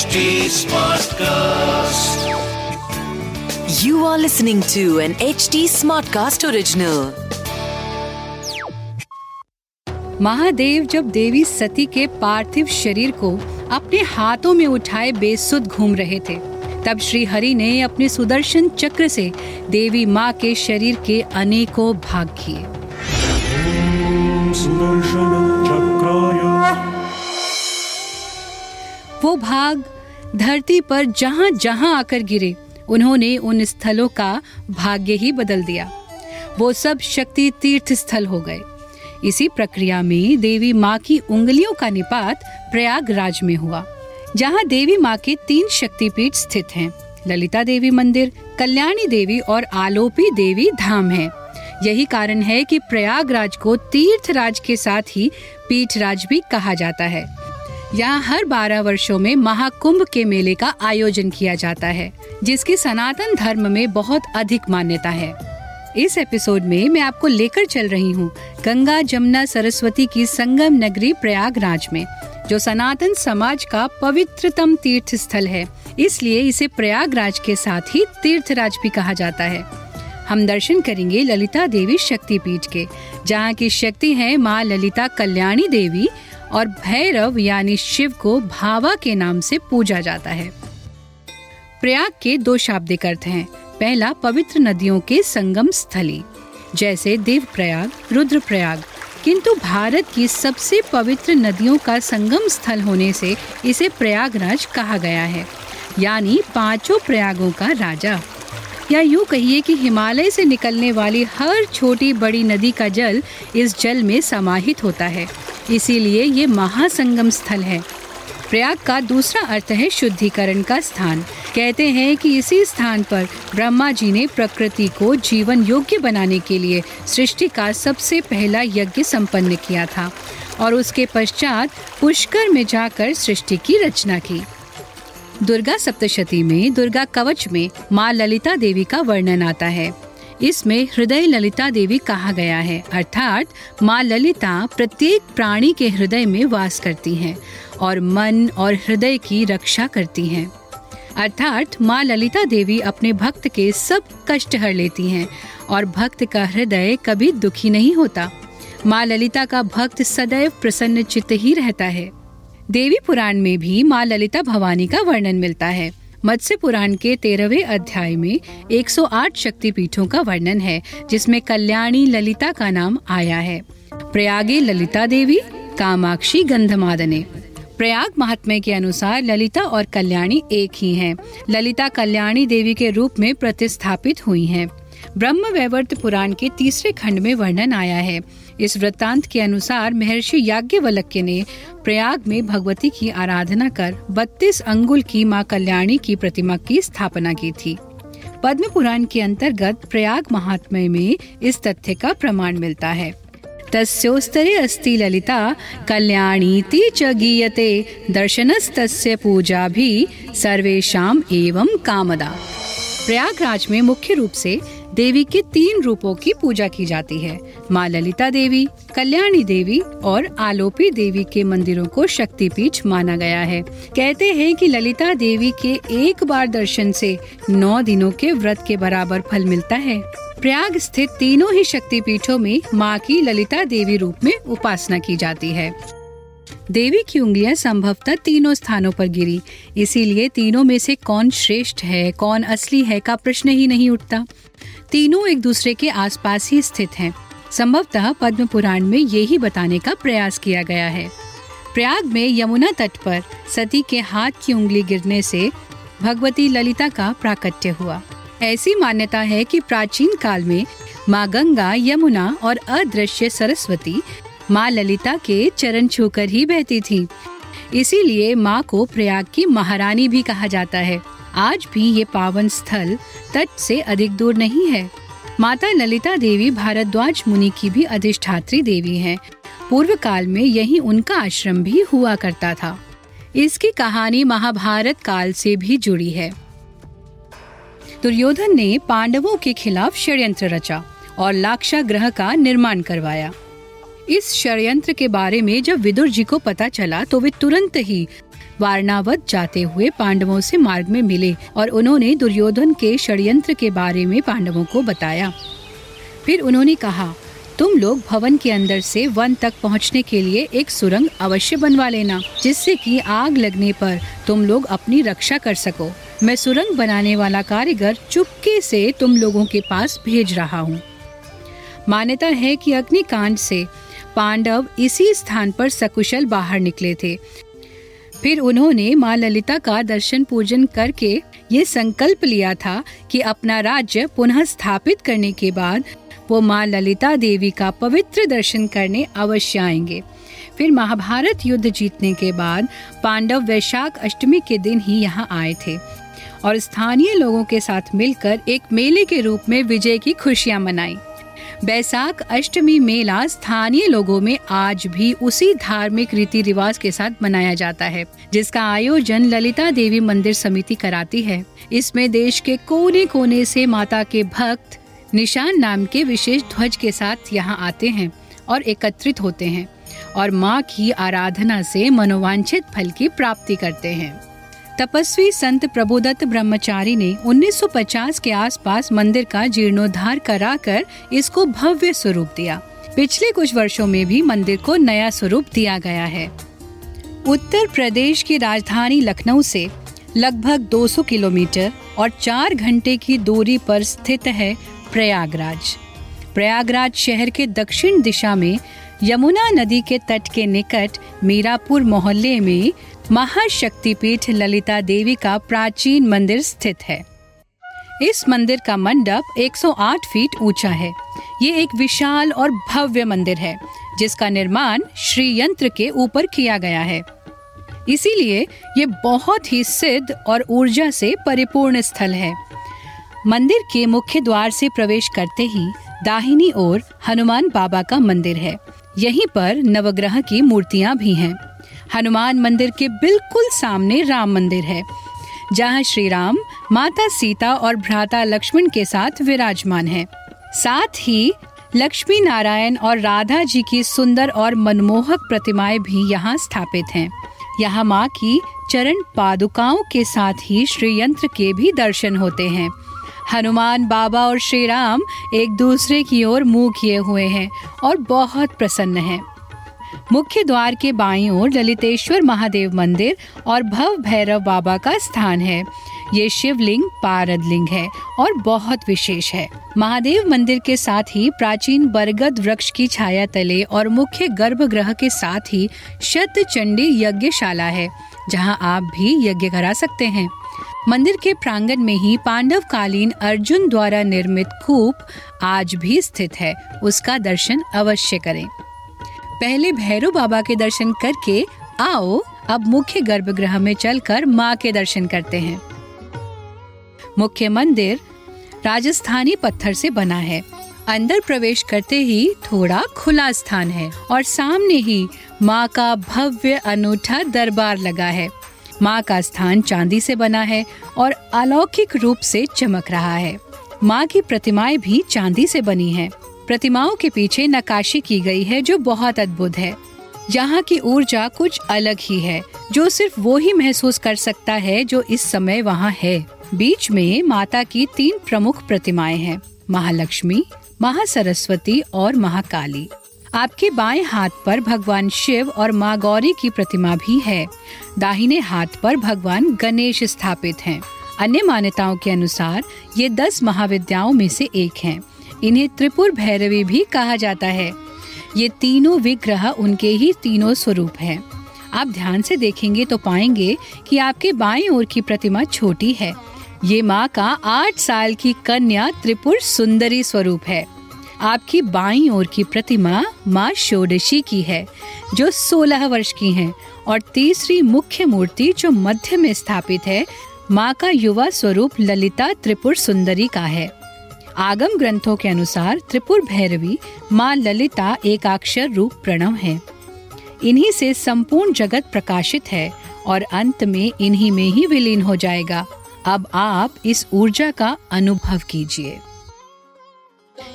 HD Smartcast. You are listening to an HD Smartcast original. Mahadev जब देवी सती के पार्थिव शरीर को अपने हाथों में उठाए बेसुध घूम रहे थे तब श्री हरि ने अपने सुदर्शन चक्र से देवी माँ के शरीर के अनेकों भाग किए वो भाग धरती पर जहाँ जहाँ आकर गिरे, उन्होंने उन स्थलों का भाग्य ही बदल दिया। वो सब शक्ति तीर्थ स्थल हो गए। इसी प्रक्रिया में देवी माँ की उंगलियों का निपात प्रयागराज में हुआ, जहाँ देवी माँ के तीन शक्तिपीठ स्थित हैं। ललिता देवी मंदिर, कल्याणी देवी और आलोपी देवी धाम है। यही कारण है कि प्रयागराज को तीर्थ राज के साथ ही पीठ राज भी कहा जाता है। यहाँ हर बारह वर्षों में महाकुंभ के मेले का आयोजन किया जाता है, जिसकी सनातन धर्म में बहुत अधिक मान्यता है। इस एपिसोड में मैं आपको लेकर चल रही हूँ गंगा जमुना सरस्वती की संगम नगरी प्रयागराज में, जो सनातन समाज का पवित्रतम तीर्थ स्थल है। इसलिए इसे प्रयागराज के साथ ही तीर्थराज भी कहा जाता है। हम दर्शन करेंगे ललिता देवी शक्ति पीठ के, जहाँ की शक्ति है माँ ललिता कल्याणी देवी और भैरव यानी शिव को भावा के नाम से पूजा जाता है। प्रयाग के दो शाब्दिक अर्थ हैं। पहला, पवित्र नदियों के संगम स्थली। जैसे देव प्रयाग रुद्र प्रयाग किंतु भारत की सबसे पवित्र नदियों का संगम स्थल होने से इसे प्रयागराज कहा गया है। यानी पाँचों प्रयागों का राजा। या यूँ कहिए कि हिमालय से निकलने वाली हर छोटी बड़ी नदी का जल इस जल में समाहित होता है। इसीलिए ये महासंगम स्थल है। प्रयाग का दूसरा अर्थ है शुद्धिकरण का स्थान। कहते हैं कि इसी स्थान पर ब्रह्मा जी ने प्रकृति को जीवन योग्य बनाने के लिए सृष्टि का सबसे पहला यज्ञ संपन्न किया था और उसके पश्चात पुष्कर में जाकर सृष्टि की रचना की। दुर्गा सप्तशती में, दुर्गा कवच में माँ ललिता देवी का वर्णन आता है। इसमें हृदय ललिता देवी कहा गया है। अर्थात माँ ललिता प्रत्येक प्राणी के हृदय में वास करती हैं और मन और हृदय की रक्षा करती हैं। अर्थात माँ ललिता देवी अपने भक्त के सब कष्ट हर लेती हैं और भक्त का हृदय कभी दुखी नहीं होता। माँ ललिता का भक्त सदैव प्रसन्न चित्त ही रहता है। देवी पुराण में भी माँ ललिता भवानी का वर्णन मिलता है। मत्स्य पुराण के तेरहवे अध्याय में 108 शक्ति पीठों का वर्णन है, जिसमें कल्याणी ललिता का नाम आया है प्रयागे ललिता देवी, कामाक्षी गंधमादने प्रयाग महात्म्य के अनुसार ललिता और कल्याणी एक ही हैं। ललिता कल्याणी देवी के रूप में प्रतिस्थापित हुई हैं। ब्रह्म वैवर्त पुराण के तीसरे खंड में वर्णन आया है। इस वृत्तांत के अनुसार महर्षि याज्ञवल्क्य ने प्रयाग में भगवती की आराधना कर 32 अंगुल की माँ कल्याणी की प्रतिमा की स्थापना की थी। पद्म पुराण के अंतर्गत प्रयाग महात्म्य में इस तथ्य का प्रमाण मिलता है। तस्योस्तरे अस्ति ललिता, कल्याणीति च गीयते, दर्शनस्तस्य पूजा भी सर्वेशम एवं कामदा। प्रयागराज में मुख्य रूप से देवी के तीन रूपों की पूजा की जाती है। माँ ललिता देवी, कल्याणी देवी और आलोपी देवी के मंदिरों को शक्तिपीठ माना गया है। कहते हैं कि ललिता देवी के एक बार दर्शन से नौ दिनों के व्रत के बराबर फल मिलता है। प्रयाग स्थित तीनों ही शक्तिपीठों में माँ की ललिता देवी रूप में उपासना की जाती है। देवी की उंगलियाँ संभवतः तीनों स्थानों पर गिरी। इसीलिए तीनों में से कौन श्रेष्ठ है, कौन असली है का प्रश्न ही नहीं उठता। तीनों एक दूसरे के आसपास ही स्थित हैं। संभवतः पद्म पुराण में यही बताने का प्रयास किया गया है। प्रयाग में यमुना तट पर सती के हाथ की उंगली गिरने से भगवती ललिता का प्राकट्य हुआ। ऐसी मान्यता है कि प्राचीन काल में माँ गंगा, यमुना और अदृश्य सरस्वती माँ ललिता के चरण छूकर ही बहती थी। इसीलिए माँ को प्रयाग की महारानी भी कहा जाता है। आज भी ये पावन स्थल तट से अधिक दूर नहीं है। माता ललिता देवी भारद्वाज मुनि की भी अधिष्ठात्री देवी हैं। पूर्व काल में यही उनका आश्रम भी हुआ करता था। इसकी कहानी महाभारत काल से भी जुड़ी है। दुर्योधन ने पांडवों के खिलाफ षड्यंत्र रचा और लाक्षा ग्रह का निर्माण करवाया। इस षड्यंत्र के बारे में जब विदुर जी को पता चला तो वे तुरंत ही वारणावत जाते हुए पांडवों से मार्ग में मिले और उन्होंने दुर्योधन के षड्यंत्र के बारे में पांडवों को बताया। फिर उन्होंने कहा, तुम लोग भवन के अंदर से वन तक पहुँचने के लिए एक सुरंग अवश्य बनवा लेना, जिससे कि आग लगने पर तुम लोग अपनी रक्षा कर सको। मैं सुरंग बनाने वाला कारीगर चुपके से तुम लोगों के पास भेज रहा हूँ। मान्यता है कि अग्निकांड से पांडव इसी स्थान पर सकुशल बाहर निकले थे। फिर उन्होंने माँ ललिता का दर्शन पूजन करके ये संकल्प लिया था कि अपना राज्य पुनः स्थापित करने के बाद वो माँ ललिता देवी का पवित्र दर्शन करने अवश्य आएँगे। फिर महाभारत युद्ध जीतने के बाद पांडव वैशाख अष्टमी के दिन ही यहाँ आए थे और स्थानीय लोगों के साथ मिलकर एक मेले के रूप में विजय की खुशियाँ मनाई। बैसाख अष्टमी मेला स्थानीय लोगों में आज भी उसी धार्मिक रीति रिवाज के साथ मनाया जाता है, जिसका आयोजन ललिता देवी मंदिर समिति कराती है। इसमें देश के कोने कोने से माता के भक्त निशान नाम के विशेष ध्वज के साथ यहाँ आते हैं और एकत्रित होते हैं और माँ की आराधना से मनोवांछित फल की प्राप्ति करते हैं। तपस्वी संत प्रबोदत्त ब्रह्मचारी ने 1950 के आसपास मंदिर का जीर्णोद्धार कराकर इसको भव्य स्वरूप दिया। पिछले कुछ वर्षों में भी मंदिर को नया स्वरूप दिया गया है। उत्तर प्रदेश की राजधानी लखनऊ से लगभग 200 किलोमीटर और चार घंटे की दूरी पर स्थित है प्रयागराज। प्रयागराज शहर के दक्षिण दिशा में यमुना नदी के तट के निकट मीरापुर मोहल्ले में महाशक्तिपीठ ललिता देवी का प्राचीन मंदिर स्थित है। इस मंदिर का मंडप 108 फीट ऊँचा है। ये एक विशाल और भव्य मंदिर है, जिसका निर्माण श्री यंत्र के ऊपर किया गया है। इसीलिए ये बहुत ही सिद्ध और ऊर्जा से परिपूर्ण स्थल है। मंदिर के मुख्य द्वार से प्रवेश करते ही दाहिनी ओर हनुमान बाबा का मंदिर है। यहीं पर नवग्रह की मूर्तियाँ भी हैं। हनुमान मंदिर के बिल्कुल सामने राम मंदिर है, जहाँ श्री राम माता सीता और भ्राता लक्ष्मण के साथ विराजमान है। साथ ही लक्ष्मी नारायण और राधा जी की सुंदर और मनमोहक प्रतिमाएँ भी यहाँ स्थापित हैं। यहाँ माँ की चरण पादुकाओं के साथ ही श्री यंत्र के भी दर्शन होते हैं। हनुमान बाबा और श्री राम एक दूसरे की ओर मुँह किए हुए हैं और बहुत प्रसन्न हैं। मुख्य द्वार के बाई ओर ललितेश्वर महादेव मंदिर और भव भैरव बाबा का स्थान है। ये शिवलिंग पारद लिंग है और बहुत विशेष है। महादेव मंदिर के साथ ही प्राचीन बरगद वृक्ष की छाया तले और मुख्य गर्भगृह के साथ ही शत चंडी यज्ञशाला है, जहाँ आप भी यज्ञ करा सकते हैं। मंदिर के प्रांगण में ही पांडव कालीन अर्जुन द्वारा निर्मित कूप आज भी स्थित है। उसका दर्शन अवश्य करें। पहले भैरव बाबा के दर्शन करके आओ, अब मुख्य गर्भगृह में चलकर माँ के दर्शन करते हैं। मुख्य मंदिर राजस्थानी पत्थर से बना है। अंदर प्रवेश करते ही थोड़ा खुला स्थान है और सामने ही माँ का भव्य अनूठा दरबार लगा है। माँ का स्थान चांदी से बना है और अलौकिक रूप से चमक रहा है। माँ की प्रतिमाएँ भी चांदी से बनी हैं। प्रतिमाओं के पीछे नकाशी की गई है जो बहुत अद्भुत है। यहाँ की ऊर्जा कुछ अलग ही है, जो सिर्फ़ वो ही महसूस कर सकता है जो इस समय वहाँ है। बीच में माता की तीन प्रमुख प्रतिमाएँ हैं, महालक्ष्मी, महासरस्वती और महाकाली। आपके बाएँ हाथ पर भगवान शिव और माँ गौरी की प्रतिमा भी है दाहिने हाथ पर भगवान गणेश स्थापित हैं। अन्य मान्यताओं के अनुसार ये दस महाविद्याओं में से एक हैं। इन्हें त्रिपुर भैरवी भी कहा जाता है ये तीनों विग्रह उनके ही तीनों स्वरूप हैं। आप ध्यान से देखेंगे तो पाएँगे कि आपके बाएँ ओर की प्रतिमा छोटी है ये माँ का आठ साल की कन्या त्रिपुर सुंदरी स्वरूप है आपकी बाई ओर की प्रतिमा माँ षोडशी की है, जो 16 वर्ष की है, और तीसरी मुख्य मूर्ति जो मध्य में स्थापित है, माँ का युवा स्वरूप ललिता त्रिपुर सुंदरी का है। आगम ग्रंथों के अनुसार त्रिपुर भैरवी, माँ ललिता एक अक्षर रूप प्रणव है। इन्हीं से संपूर्ण जगत प्रकाशित है, और अंत में इन्हीं में ही विलीन हो जाएगा। अब आप इस ऊर्जा का अनुभव कीजिए।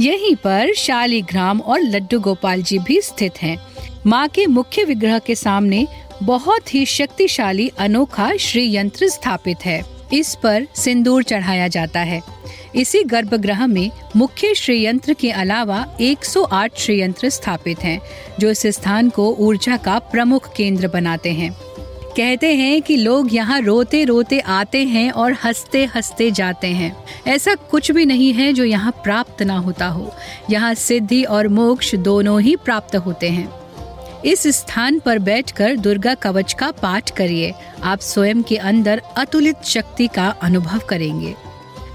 यहीं पर शालीग्राम और लड्डू गोपाल जी भी स्थित हैं। माँ के मुख्य विग्रह के सामने बहुत ही शक्तिशाली अनोखा श्री यंत्र स्थापित है। इस पर सिंदूर चढ़ाया जाता है। इसी गर्भगृह में मुख्य श्रीयंत्र के अलावा 108 श्रीयंत्र स्थापित हैं, जो इस स्थान को ऊर्जा का प्रमुख केंद्र बनाते हैं। कहते हैं कि लोग यहाँ रोते रोते आते हैं और हँसते हँसते जाते हैं। ऐसा कुछ भी नहीं है जो यहाँ प्राप्त ना होता हो। यहाँ सिद्धि और मोक्ष दोनों ही प्राप्त होते हैं। इस स्थान पर बैठकर दुर्गा कवच का पाठ करिए। आप स्वयं के अंदर अतुलित शक्ति का अनुभव करेंगे।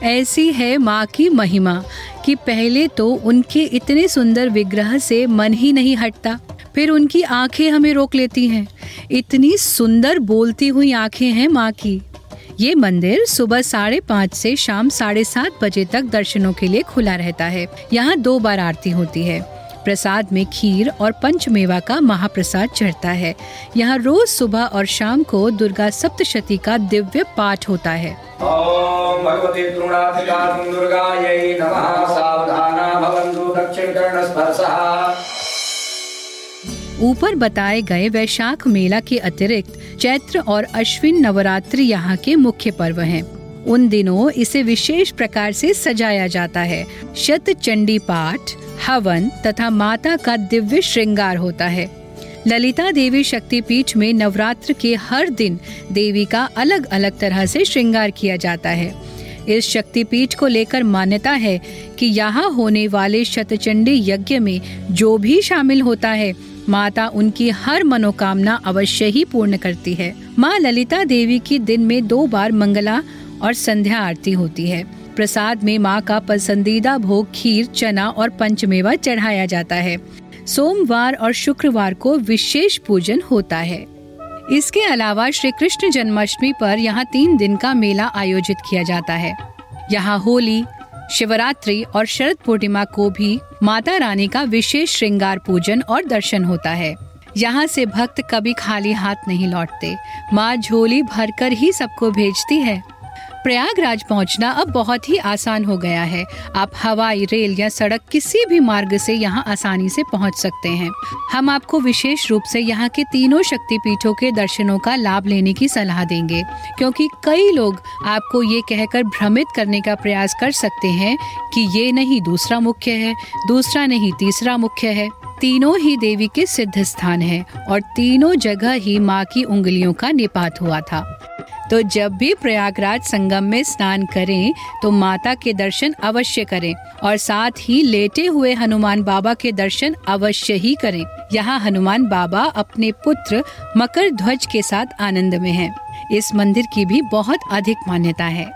ऐसी है माँ की महिमा कि पहले तो उनके इतने सुंदर विग्रह से मन ही नहीं हटता। फिर उनकी आँखें हमें रोक लेती हैं। इतनी सुंदर बोलती हुई आँखें हैं माँ की। ये मंदिर सुबह साढ़े पाँच से शाम साढ़े सात बजे तक दर्शनों के लिए खुला रहता है। यहाँ दो बार आरती होती है। प्रसाद में खीर और पंचमेवा का महाप्रसाद चढ़ता है। यहाँ रोज सुबह और शाम को दुर्गा सप्तशती का दिव्य पाठ होता है। दक्षिणकर्णस्पर्शः। ऊपर बताए गए वैशाख मेला के अतिरिक्त चैत्र और अश्विन नवरात्रि यहाँ के मुख्य पर्व हैं। उन दिनों इसे विशेष प्रकार से सजाया जाता है। शत चंडी पाठ, हवन तथा माता का दिव्य श्रृंगार होता है। ललिता देवी शक्तिपीठ में नवरात्र के हर दिन देवी का अलग अलग तरह से श्रृंगार किया जाता है। इस शक्तिपीठ को लेकर मान्यता है कि यहाँ होने वाले शतचंडी यज्ञ में जो भी शामिल होता है माता उनकी हर मनोकामना अवश्य ही पूर्ण करती है। माँ ललिता देवी की दिन में दो बार मंगला और संध्या आरती होती है। प्रसाद में माँ का पसंदीदा भोग खीर, चना और पंचमेवा चढ़ाया जाता है। सोमवार और शुक्रवार को विशेष पूजन होता है। इसके अलावा श्री कृष्ण जन्माष्टमी पर यहाँ तीन दिन का मेला आयोजित किया जाता है। यहाँ होली शिवरात्रि और शरद पूर्णिमा को भी माता रानी का विशेष श्रृंगार पूजन और दर्शन होता है। यहाँ से भक्त कभी खाली हाथ नहीं लौटते। माँ झोली भरकर ही सबको भेजती है। प्रयागराज पहुँचना अब बहुत ही आसान हो गया है। आप हवाई, रेल या सड़क किसी भी मार्ग से यहाँ आसानी से पहुँच सकते हैं। हम आपको विशेष रूप से यहाँ के तीनों शक्तिपीठों के दर्शनों का लाभ लेने की सलाह देंगे, क्योंकि कई लोग आपको ये कहकर भ्रमित करने का प्रयास कर सकते हैं कि ये नहीं दूसरा मुख्य है, दूसरा नहीं तीसरा मुख्य है। तीनों ही देवी के सिद्ध स्थान है और तीनों जगह ही माँ की उंगलियों का निपात हुआ था। तो जब भी प्रयागराज संगम में स्नान करें तो माता के दर्शन अवश्य करें और साथ ही लेटे हुए हनुमान बाबा के दर्शन अवश्य ही करें। यहाँ हनुमान बाबा अपने पुत्र मकर ध्वज के साथ आनंद में हैं। इस मंदिर की भी बहुत अधिक मान्यता है।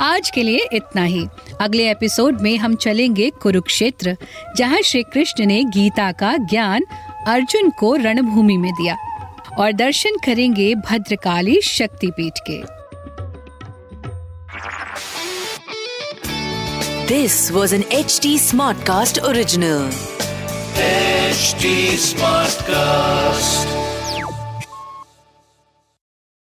आज के लिए इतना ही। अगले एपिसोड में हम चलेंगे कुरुक्षेत्र, जहाँ श्री कृष्ण ने गीता का ज्ञान अर्जुन को रणभूमि में दिया। और दर्शन करेंगे भद्रकाली शक्तिपीठ के। This was N H T smart cast original smart cast